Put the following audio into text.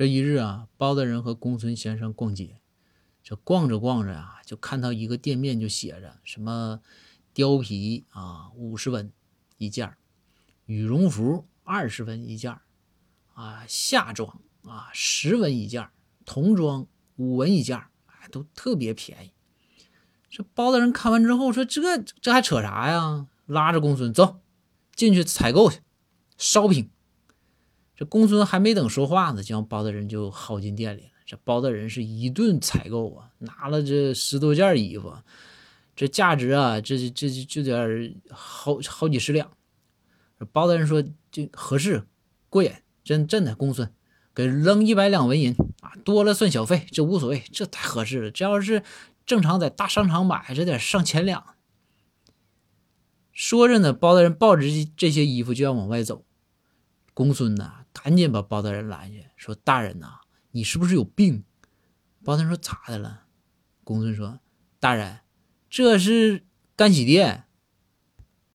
这一日啊，包大人和公孙先生逛街，这逛着逛着啊，就看到一个店面，就写着什么貂皮啊五十文一件羽绒服二十文一件啊夏装啊十文一件童装五文一件哎，都特别便宜。这包大人看完之后说：“这这还扯啥呀？”拉着公孙走进去采购去，shopping。这公孙还没等说话呢，将包大人就薅进店里了。这包大人是一顿采购啊，拿了这十多件衣服，这价值啊，这这这就点好好几十两。包大人说：“就合适，过瘾，真真的。”公孙给扔一百两纹银啊，多了算小费，这无所谓，这太合适了。这要是正常在大商场买，这得上千两。说着呢，包大人抱着这些衣服就要往外走，公孙呐？赶紧把包大人拦下，说：“大人呐，你是不是有病？”包大人说：“咋的了？”公孙说：“大人，这是干洗店，